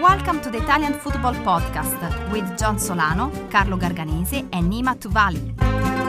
Welcome to the Italian Football Podcast with John Solano, Carlo Garganese, and Nima Tuvali.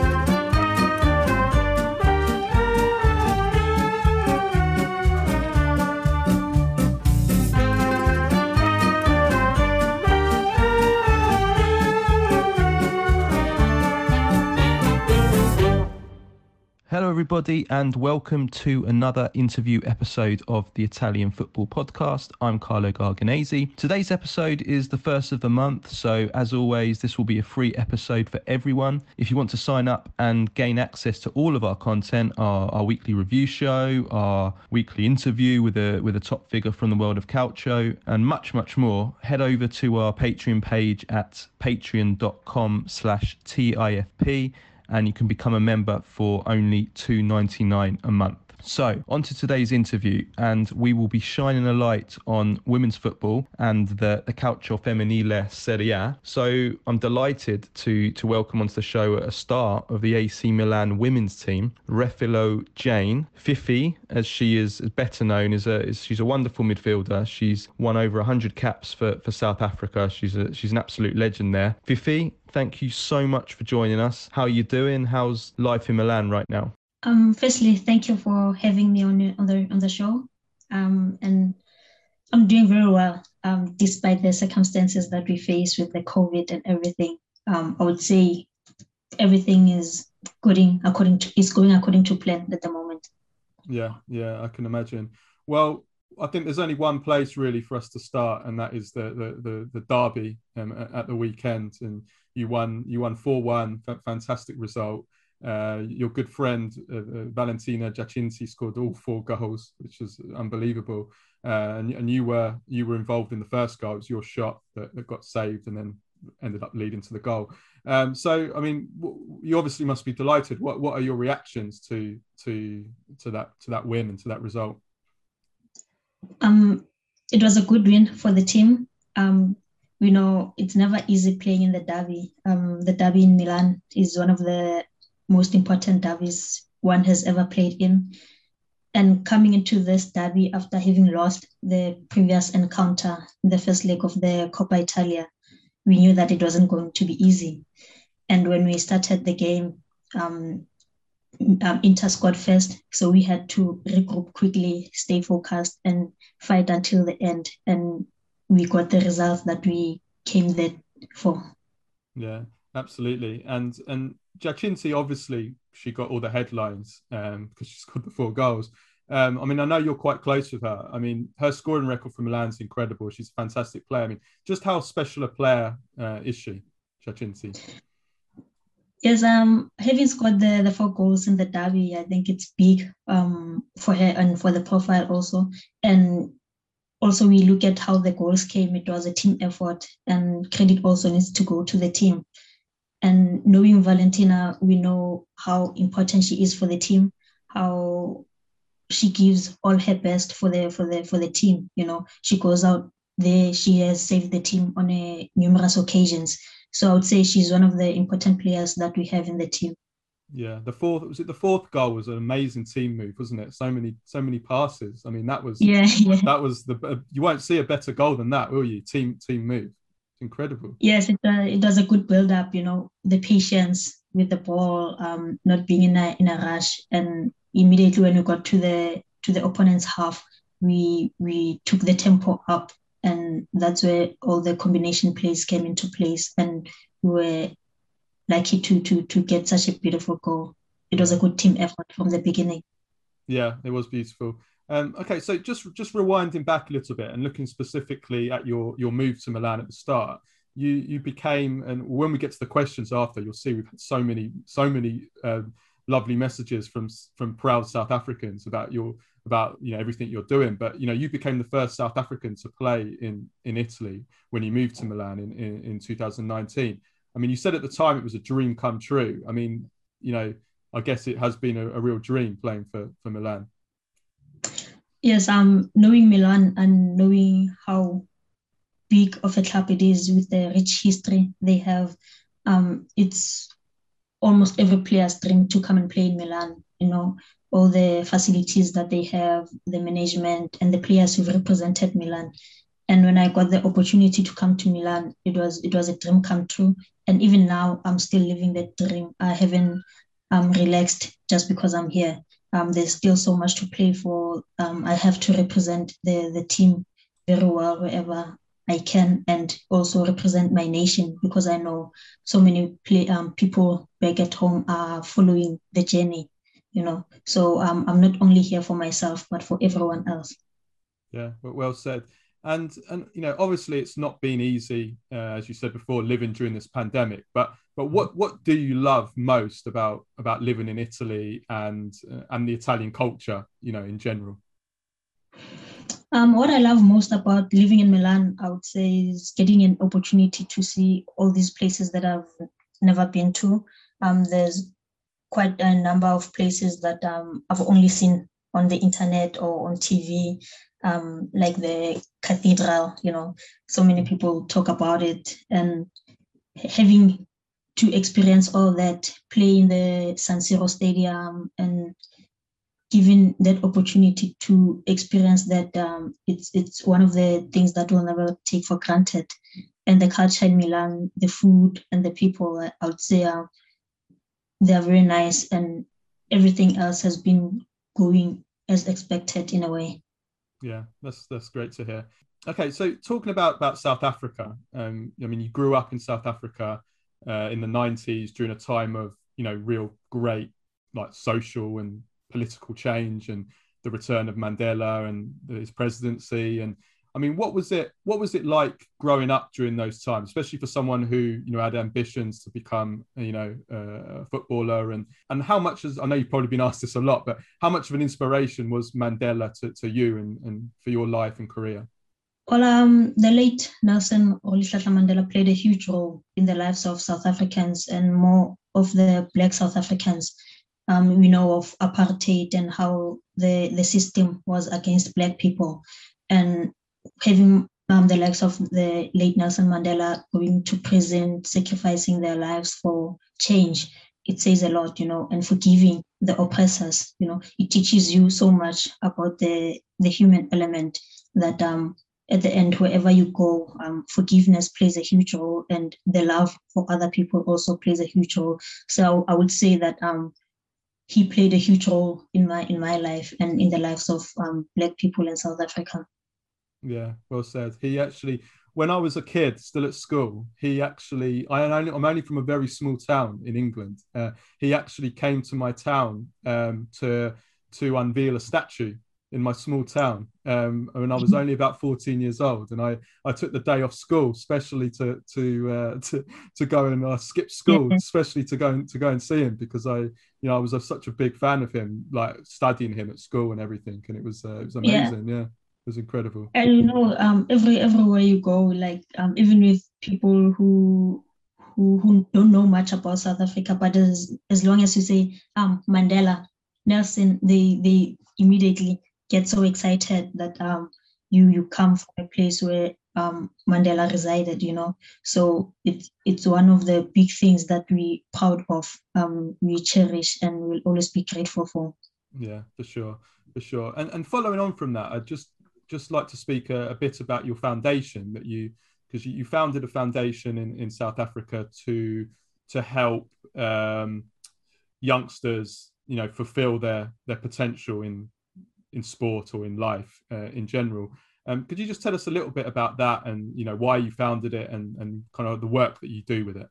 Hello, everybody, and welcome to another interview episode of the Italian Football Podcast. I'm Carlo Garganese. Today's episode is the first of the month, so as always, this will be a free episode for everyone. If you want to sign up and gain access to all of our content, our, our weekly review show, our weekly interview with a with a top figure from the world of calcio, and much, much more, head over to our Patreon page at patreon.com/tifp and you can become a member for only $2.99 a month. So, on to today's interview, and we will be shining a light on women's football and the, the Calcio Femminile Serie A. So, I'm delighted to, to welcome onto the show a star of the AC Milan women's team, Refiloe Jane. Fifi, as she is better known, is a is, she's a wonderful midfielder. She's won over 100 caps for, for South Africa. She's a, she's an absolute legend there. Fifi, thank you so much for joining us. How are you doing? How's life in Milan right now? Um, firstly, thank you for having me on the on the on the show. Um, and I'm doing very well, um, despite the circumstances that we face with the COVID and everything. Um, I would say everything is going according to is going according to plan at the moment. Yeah, yeah, I can imagine. Well, I think there's only one place really for us to start, and that is the the the, the derby um, at the weekend. And you won you won four one, fantastic result. Uh, your good friend uh, uh, Valentina Giacinti scored all four goals, which was unbelievable. Uh, and, and, you were you were involved in the first goal. It was your shot that, that got saved and then ended up leading to the goal. Um, so, I mean, w- you obviously must be delighted. What what are your reactions to to to that to that win and to that result? Um, it was a good win for the team. Um, we know it's never easy playing in the derby. Um, the derby in Milan is one of the most important derbies one has ever played in. And coming into this derby after having lost the previous encounter in the first leg of the Coppa Italia, we knew that it wasn't going to be easy. And when we started the game, um, um, Inter scored first, so we had to regroup quickly, stay focused, and fight until the end. And we got the result that we came there for. Yeah, absolutely. And and Giacinti, obviously, she got all the headlines um, because she scored the four goals. Um, I mean, I know you're quite close with her. I mean, her scoring record for Milan is incredible. She's a fantastic player. I mean, just how special a player uh, is she, Giacinti? Yes, um, having scored the, the four goals in the derby, I think it's big um, for her and for the profile also. And also, we look at how the goals came. It was a team effort, and credit also needs to go to the team. And knowing Valentina, we know how important she is for the team, how she gives all her best for the for the for the team. You know, she goes out there, she has saved the team on a numerous occasions. So I would say she's one of the important players that we have in the team. Yeah, the fourth was it the fourth goal was an amazing team move, wasn't it? So many so many passes. I mean, that was yeah, yeah. that was the you won't see a better goal than that, will you? Team team move incredible. Yes, it, uh, it does a good build up, you know, the patience with the ball, um, not being in a in a rush, and immediately when we got to the to the opponent's half, we we took the tempo up, and that's where all the combination plays came into place, and we were lucky to to to get such a beautiful goal. It was a good team effort from the beginning. Yeah, it was beautiful. Um, okay, so just just rewinding back a little bit and looking specifically at your your move to Milan at the start, you you became and when we get to the questions after, you'll see we've had so many so many um, lovely messages from from proud South Africans about your about you know everything you're doing. But you know you became the first South African to play in in Italy when you moved to Milan in in, in 2019. I mean, you said at the time it was a dream come true. I mean, you know, I guess it has been a, a real dream playing for for Milan yes, um, knowing Milan and knowing how big of a club it is with the rich history they have, um, it's almost every player's dream to come and play in Milan. You know, all the facilities that they have, the management, and the players who've represented Milan. And when I got the opportunity to come to Milan, it was it was a dream come true. And even now, I'm still living that dream. I haven't um, relaxed just because I'm here. Um, there's still so much to play for. Um, I have to represent the the team very well wherever I can, and also represent my nation because I know so many play, um, people back at home are following the journey. You know, so um, I'm not only here for myself, but for everyone else. Yeah, well said. And and you know, obviously, it's not been easy, uh, as you said before, living during this pandemic. But but what what do you love most about about living in Italy and uh, and the Italian culture, you know, in general? Um, what I love most about living in Milan, I would say, is getting an opportunity to see all these places that I've never been to. Um, there's quite a number of places that um, I've only seen on the internet or on TV um, like the cathedral, you know, so many people talk about it and having to experience all that, play in the San Siro Stadium and given that opportunity to experience that, um, it's it's one of the things that we'll never take for granted. And the culture in Milan, the food and the people, I would say, uh, they are very nice, and everything else has been going as expected in a way. Yeah, that's that's great to hear. Okay, so talking about about South Africa, um, I mean, you grew up in South Africa uh, in the '90s during a time of you know real great like social and political change and the return of Mandela and his presidency and I mean, what was it? What was it like growing up during those times, especially for someone who you know had ambitions to become, you know, a footballer? And and how much as I know you've probably been asked this a lot, but how much of an inspiration was Mandela to, to you and, and for your life and career? Well, um, the late Nelson Rolihlahla Mandela played a huge role in the lives of South Africans and more of the Black South Africans. Um, we know of apartheid and how the, the system was against Black people. And having um, the likes of the late Nelson Mandela going to prison, sacrificing their lives for change, it says a lot, you know, and forgiving the oppressors, you know, it teaches you so much about the the human element that um at the end, wherever you go, um, forgiveness plays a huge role, and the love for other people also plays a huge role. So I would say that um, he played a huge role in my in my life and in the lives of um, Black people in South Africa. Yeah, well said. He actually, when I was a kid, still at school, he actually, I only, I'm only from a very small town in England. Uh, he actually came to my town um, to to unveil a statue in my small town um, when I was only about 14 years old, and I, I took the day off school, especially to to uh, to to go and uh, skip school, especially to go and to go and see him because I you know I was a, such a big fan of him, like studying him at school and everything, and it was uh, it was amazing, yeah. yeah was incredible. And you know, um, every everywhere you go, like um, even with people who who who don't know much about South Africa, but as as long as you say um Mandela, Nelson, they they immediately get so excited that um you you come from a place where um Mandela resided, you know. So it's it's one of the big things that we proud of, um we cherish and will always be grateful for. Yeah, for sure, for sure. And and following on from that, I just just like to speak a, a bit about your foundation that you because you, you, founded a foundation in, in South Africa to to help um, youngsters, you know, fulfill their their potential in in sport or in life uh, in general. Um, could you just tell us a little bit about that and you know why you founded it and and kind of the work that you do with it?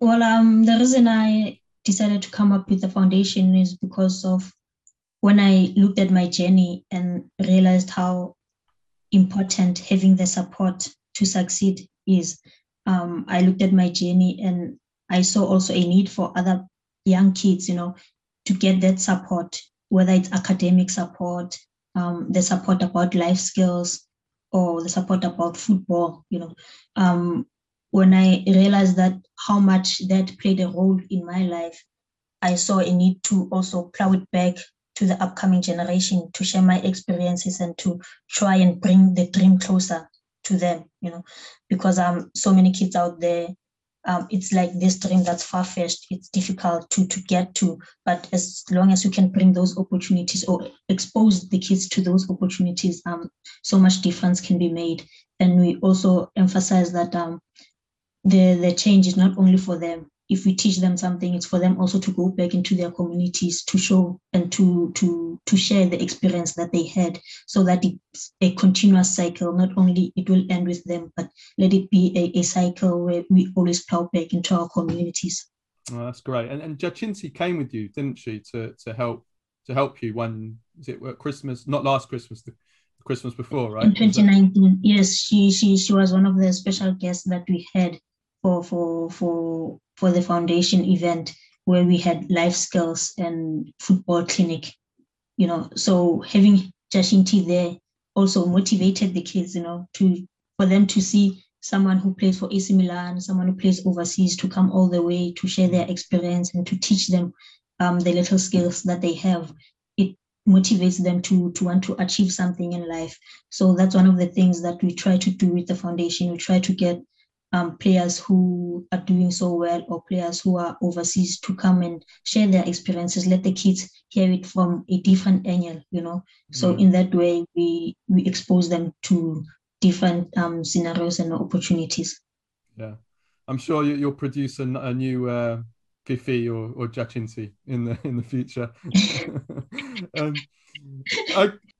Well, um, the reason I decided to come up with the foundation is because of when I looked at my journey and realized how important having the support to succeed is, um, I looked at my journey and I saw also a need for other young kids, you know, to get that support, whether it's academic support, um, the support about life skills, or the support about football, you know. Um, when I realized that how much that played a role in my life, I saw a need to also plow it back to the upcoming generation to share my experiences and to try and bring the dream closer to them you know because um so many kids out there um, it's like this dream that's far fetched. It's difficult to to get to, but as long as you can bring those opportunities or expose the kids to those opportunities, um, so much difference can be made. And we also emphasize that um, the the change is not only for them, if we teach them something, it's for them also to go back into their communities to show and to to to share the experience that they had, so that it's a continuous cycle. Not only it will end with them, but let it be a, a cycle where we always plow back into our communities. Oh, that's great. And and Giacinti came with you, didn't she, to to help to help you when is it Christmas? Not last Christmas, the Christmas before, right? In 2019, yes, she she she was one of the special guests that we had for for for for the foundation event where we had life skills and football clinic you know. So having Giacinti there also motivated the kids you know to for them to see someone who plays for AC Milan someone who plays overseas to come all the way to share their experience and to teach them um, the little skills that they have. It motivates them to to want to achieve something in life. So that's one of the things that we try to do with the foundation. We try to get um, players who are doing so well or players who are overseas to come and share their experiences let the kids hear it from a different angle you know? So mm. in that way we we expose them to different um, scenarios and opportunities. Yeah. I'm sure you, will produce a, a new uh, Fifi or, or in the in the future. Um,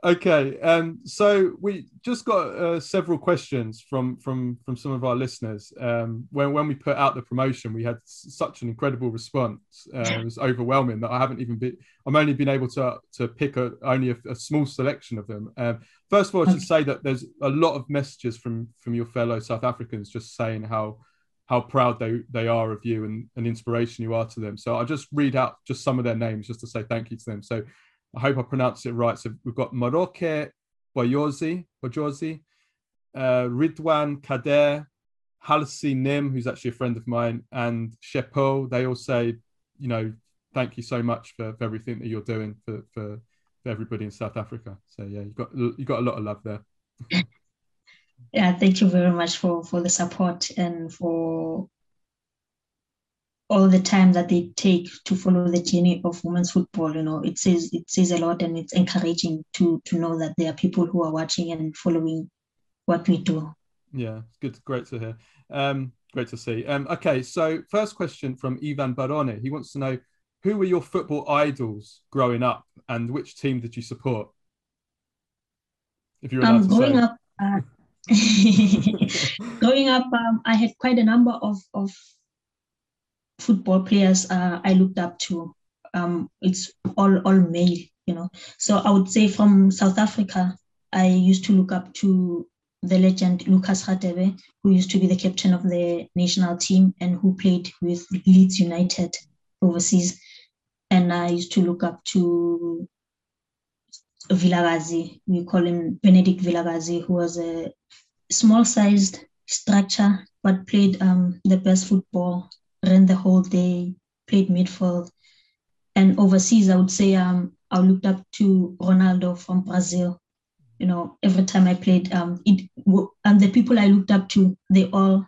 Okay, um, so we just got uh, several questions from from from some of our listeners. Um, when when we put out the promotion, we had such an incredible response. Uh, it was overwhelming that I haven't even been. I'm only been able to to pick a, only a, a small selection of them. Um, first of all, I should say that there's a lot of messages from from your fellow South Africans just saying how how proud they they are of you and an inspiration you are to them. So I'll just read out just some of their names just to say thank you to them. So I hope I pronounced it right. So we've got Maroke Boyozi, Boyozi, uh, Ridwan Kader, Halsi Nim, who's actually a friend of mine, and Shepo. They all say, you know, thank you so much for, for everything that you're doing for, for, for everybody in South Africa. So yeah, you got you got a lot of love there. yeah, thank you very much for for the support and for all the time that they take to follow the journey of women's football you know it says it says a lot and it's encouraging to to know that there are people who are watching and following what we do. Yeah it's good great to hear. Um great to see. Um okay so first question from ivan barone he wants to know who were your football idols growing up and which team did you support? If you're um, growing say. up uh, growing up um, i had quite a number of of football players uh, I looked up to. Um, it's all all male, you know. So I would say from South Africa, I used to look up to the legend Lucas Radebe, who used to be the captain of the national team and who played with Leeds United overseas. And I used to look up to Vilakazi. We call him Benedict Vilakazi, who was a small-sized structure but played um, the best football ran the whole day, played midfield. And overseas, I would say um, I looked up to Ronaldo from Brazil. You know, every time I played, um, it and the people I looked up to, they all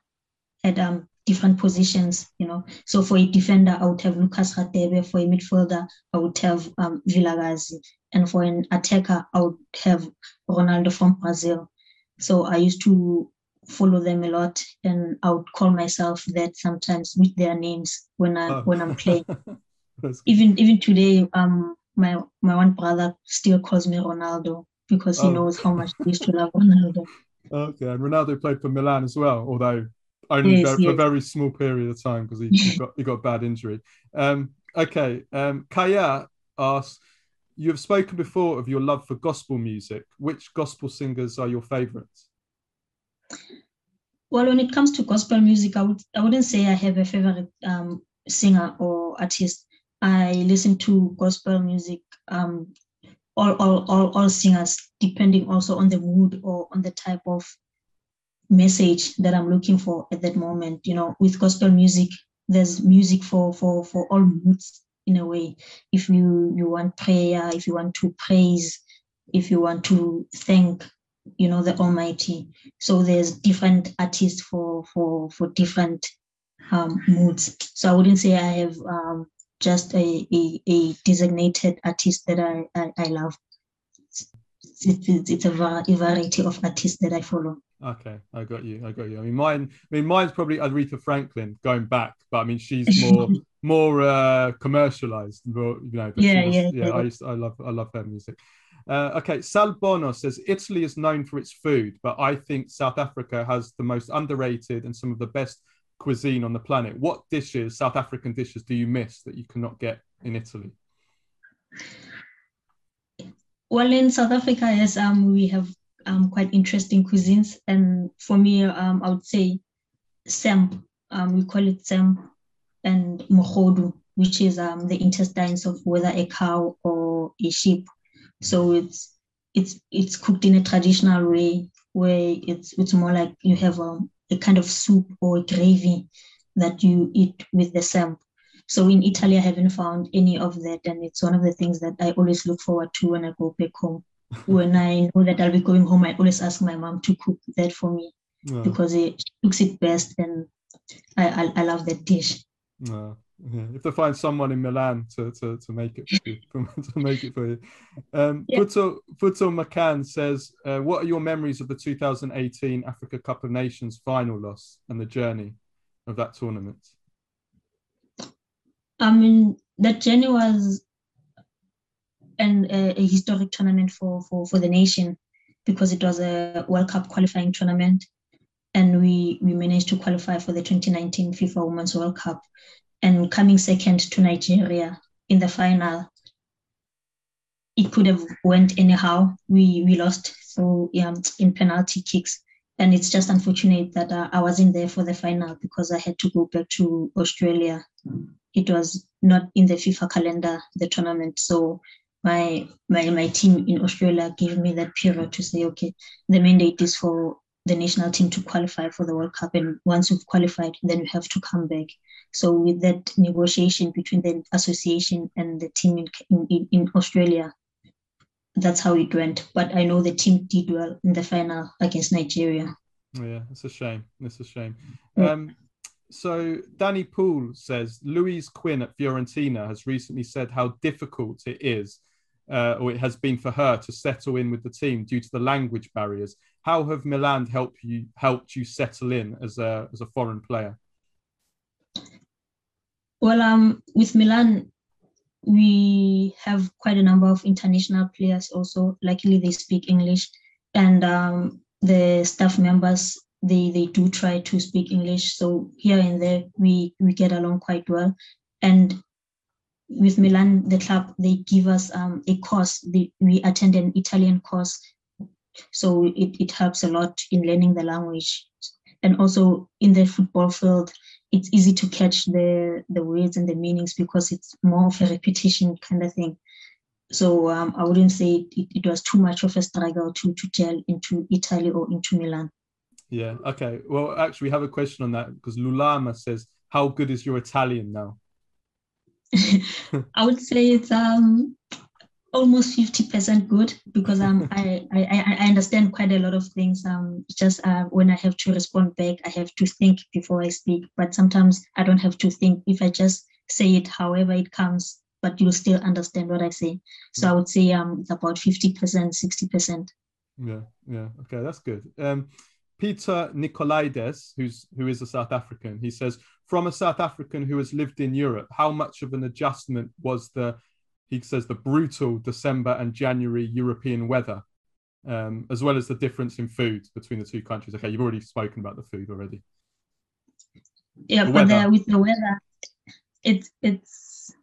had um different positions. You know, so for a defender, I would have Lucas Radebe. For a midfielder, I would have um, Vilakazi, and for an attacker, I would have Ronaldo from Brazil. So I used to follow them a lot and I would call myself that sometimes with their names when I oh. when I'm playing. even even today, um my my one brother still calls me Ronaldo because he oh. knows how much I used to love Ronaldo. Okay, and Ronaldo played for Milan as well, although only yes, for, yes. a very small period of time because he, he, got he got a bad injury. Um, okay, um, Kaya asks, you have spoken before of your love for gospel music. Which gospel singers are your favourites? Well, when it comes to gospel music, I would I wouldn't say I have a favorite um, singer or artist. I listen to gospel music, um, all, all, all, all singers, depending also on the mood or on the type of message that I'm looking for at that moment. You know, with gospel music, there's music for for for all moods in a way. If you you want prayer, if you want to praise, if you want to thank you know the almighty so there's different artists for for for different um, moods. So I wouldn't say I have um, just a, a, a, designated artist that I, I, I love. It's, it's, it's a, a variety of artists that I follow. Okay, I got you. I got you. I mean, mine. I mean, mine's probably Aretha Franklin going back, but I mean, she's more more uh, commercialized. More, you know, yeah, was, yeah, yeah. I used to, I love I love her music. Uh, okay, Sal Bono says Italy is known for its food, but I think South Africa has the most underrated and some of the best cuisine on the planet. What dishes, South African dishes, do you miss that you cannot get in Italy? Well, in South Africa, yes, um, we have um, quite interesting cuisines. And for me, um, I would say sem, um, we call it sem, and mohodu, which is um, the intestines of whether a cow or a sheep. So it's it's it's cooked in a traditional way where it's it's more like you have a, a kind of soup or gravy that you eat with the sem. So in Italy, I haven't found any of that, and it's one of the things that I always look forward to when I go back home when I know that I'll be going home, I always ask my mom to cook that for me because it cooks it best, and I I, I love that dish. Yeah. Yeah. If they find someone in Milan to, to, to make it for you, to make it for you. Um, yeah. Futo, Futo McCann says, uh, "What are your memories of the 2018 Africa Cup of Nations final loss and the journey of that tournament?" I mean, that journey was and a, a historic tournament for, for, for the nation because it was a World Cup qualifying tournament. And we, we managed to qualify for the 2019 FIFA Women's World Cup. And coming second to Nigeria in the final, it could have went anyhow. We we lost through um, in penalty kicks, and it's just unfortunate that uh, I wasn't there for the final because I had to go back to Australia. It was not in the FIFA calendar the tournament, so my my my team in Australia gave me that period to say, okay, the mandate is for the national team to qualify for the World Cup, and once you've qualified, then you have to come back. So with that negotiation between the association and the team in in, in Australia, that's how it went. But I know the team did well in the final against Nigeria. Yeah, it's a shame. It's a shame. Um, so Danny Poole says Louise Quinn at Fiorentina has recently said how difficult it is uh, or it has been for her to settle in with the team due to the language barriers. How have Milan helped you helped you settle in as a as a foreign player? Well, um, with Milan, we have quite a number of international players. Also, luckily they speak English, and um, the staff members they they do try to speak English. So here and there we we get along quite well, and with Milan, the club, they give us um, a course. They, we attend an Italian course. So it, it helps a lot in learning the language. And also in the football field, it's easy to catch the, the words and the meanings because it's more of a repetition kind of thing. So um, I wouldn't say it, it was too much of a struggle to, to gel into Italy or into Milan. Yeah, okay. Well, actually, we have a question on that because Lulama says, How good is your Italian now? I would say it's um almost 50% good because um I, I I understand quite a lot of things. Um just uh, when I have to respond back, I have to think before I speak. But sometimes I don't have to think if I just say it however it comes, but you'll still understand what I say. So I would say um it's about 50%, 60%. Yeah, yeah. Okay, that's good. Um Peter Nicolaides, who's who is a South African, he says from a South African who has lived in Europe, how much of an adjustment was the, he says, the brutal December and January European weather, um, as well as the difference in food between the two countries? Okay, you've already spoken about the food already. Yeah, the but the, with the weather, it's it's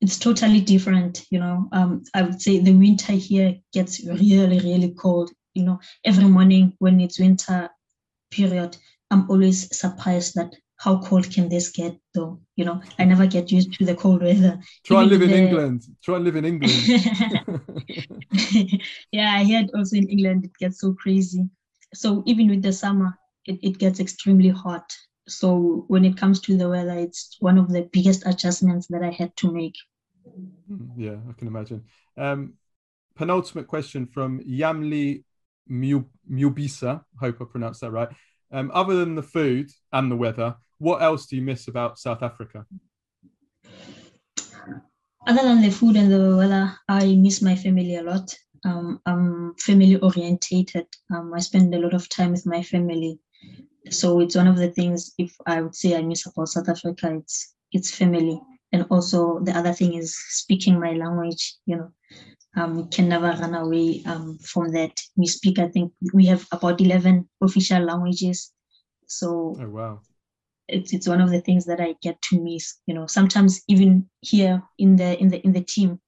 it's totally different. You know, um, I would say the winter here gets really really cold. You know, every morning when it's winter period, I'm always surprised that how cold can this get though? You know i never get used to the cold weather. Try and live in the... england. Try and live in england. Yeah i heard also in england it gets so crazy. So even with the summer it, it gets extremely hot. So when it comes to the weather it's one of the biggest adjustments that i had to make. Hmm, yeah i can imagine. Um, penultimate question from yamli Mubisa, I hope I pronounced that right. Um, other than the food and the weather, what else do you miss about South Africa? Other than the food and the weather, I miss my family a lot. Um, I'm family orientated. Um, I spend a lot of time with my family, so it's one of the things. If I would say I miss about South Africa, it's it's family, and also the other thing is speaking my language. You know, um, can never run away um, from that. We speak, I think we have about 11 official languages. So oh, wow. it's, it's one of the things that I get to miss, you know, sometimes even here in the, in the, in the team,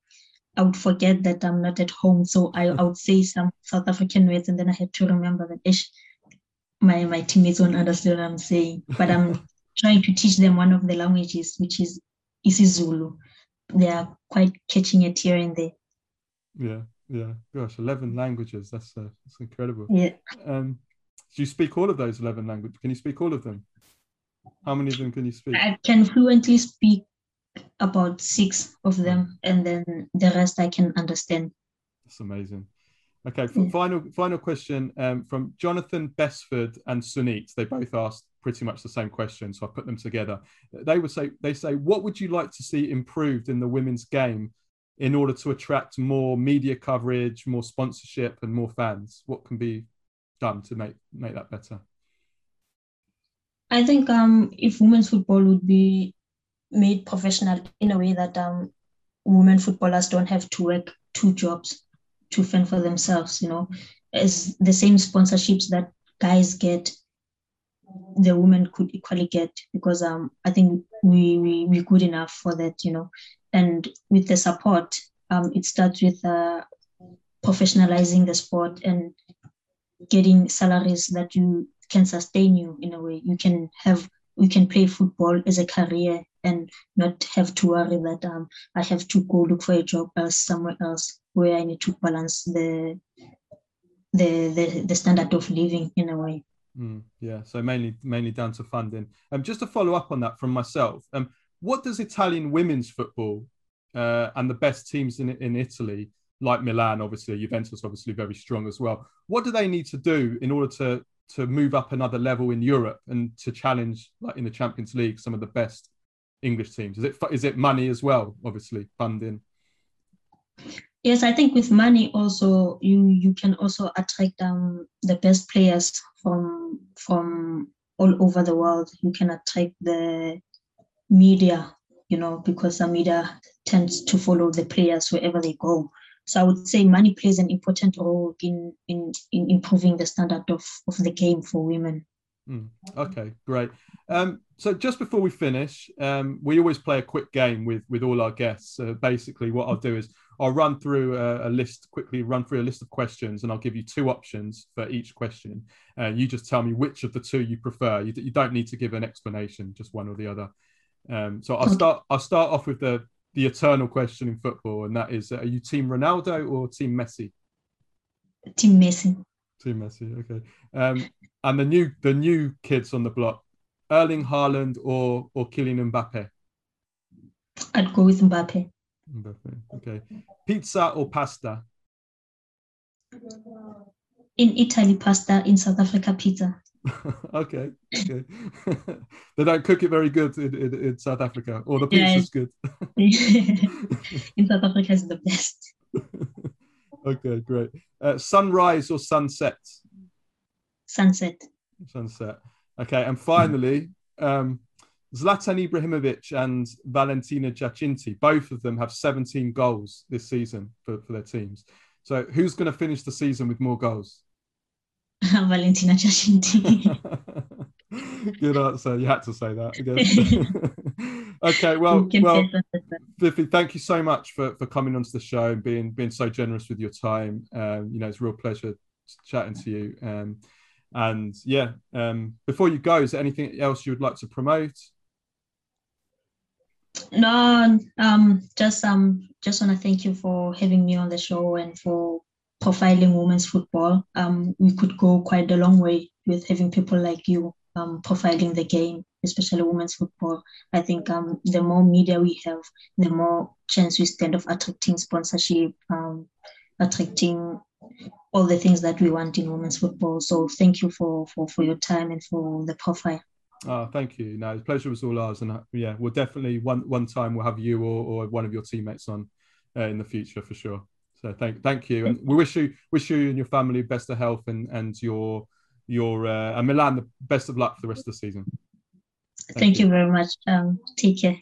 I would forget that I'm not at home. So I, I would say some South African words and then I had to remember that ish, my, my teammates won't understand what I'm saying, but I'm trying to teach them one of the languages, which is isiZulu. They are quite catching it here and there. Yeah, yeah. Gosh, eleven languages. That's uh, that's incredible. Yeah. Um, do you speak all of those eleven languages? Can you speak all of them? How many of them can you speak? I can fluently speak about six of them, and then the rest I can understand. That's amazing. Okay, yeah. final final question um, from Jonathan Besford and Sunit. They both asked pretty much the same question, so I put them together. They would say they say, what would you like to see improved in the women's game in order to attract more media coverage, more sponsorship, and more fans? What can be done to make make that better? I think um, if women's football would be made professional in a way that um, women footballers don't have to work two jobs to fend for themselves, you know, as the same sponsorships that guys get, the women could equally get because um, I think we, we we're good enough for that, you know and with the support, um, it starts with uh, professionalizing the sport and getting salaries that you can sustain you in a way. You can have you can play football as a career and not have to worry that um, I have to go look for a job else somewhere else where I need to balance the the the, the standard of living in a way. Mm, yeah, so mainly mainly down to funding. Um, just to follow up on that from myself, um, what does Italian women's football uh, and the best teams in in Italy, like Milan, obviously Juventus, obviously very strong as well. What do they need to do in order to to move up another level in Europe and to challenge, like in the Champions League, some of the best English teams? Is it is it money as well? Obviously, funding. Yes, I think with money also you you can also attract um, the best players from from all over the world. You can attract the media, you know, because the media tends to follow the players wherever they go. So I would say money plays an important role in in, in improving the standard of, of the game for women. Mm, okay, great. Um, so just before we finish, um, we always play a quick game with with all our guests. Uh, basically, what I'll do is I'll run through a, a, list quickly, run through a list of questions, and I'll give you two options for each question. And uh, you just tell me which of the two you prefer. You, you don't need to give an explanation, just one or the other. Um, so I'll start. I'll start off with the the eternal question in football, and that is: Are you Team Ronaldo or Team Messi? Team Messi. Team Messi. Okay. Um, and the new the new kids on the block: Erling Haaland or or Kylian Mbappe. I'd go with Mbappe. Mbappe. Okay. Pizza or pasta? In Italy, pasta. In South Africa, pizza. okay, okay. they don't cook it very good in, in, in South Africa, or the pizza's yeah. good. in South Africa, is the best. okay, great. Uh, sunrise or sunset? Sunset. Sunset. Okay, and finally, um, Zlatan Ibrahimovic and Valentina Giacinti, both of them have 17 goals this season for, for their teams. So, who's going to finish the season with more goals? Valentina Giacinti. Good answer. You had to say that. okay, well, well, Fifi, thank you so much for, for coming onto the show and being being so generous with your time. Um, you know, it's a real pleasure chatting to you. Um, and yeah, um, before you go, is there anything else you would like to promote? No, um, just um, just want to thank you for having me on the show and for profiling women's football, um, we could go quite a long way with having people like you um, profiling the game, especially women's football. I think um, the more media we have, the more chance we stand of attracting sponsorship, um, attracting all the things that we want in women's football. So thank you for for for your time and for the profile. Oh, thank you. No, the pleasure was all ours, and yeah, we'll definitely one one time we'll have you or, or one of your teammates on uh, in the future for sure. So thank thank you, and we wish you wish you and your family best of health and and your your uh, and Milan the best of luck for the rest of the season. Thank, thank you. you. very much. Um, take care.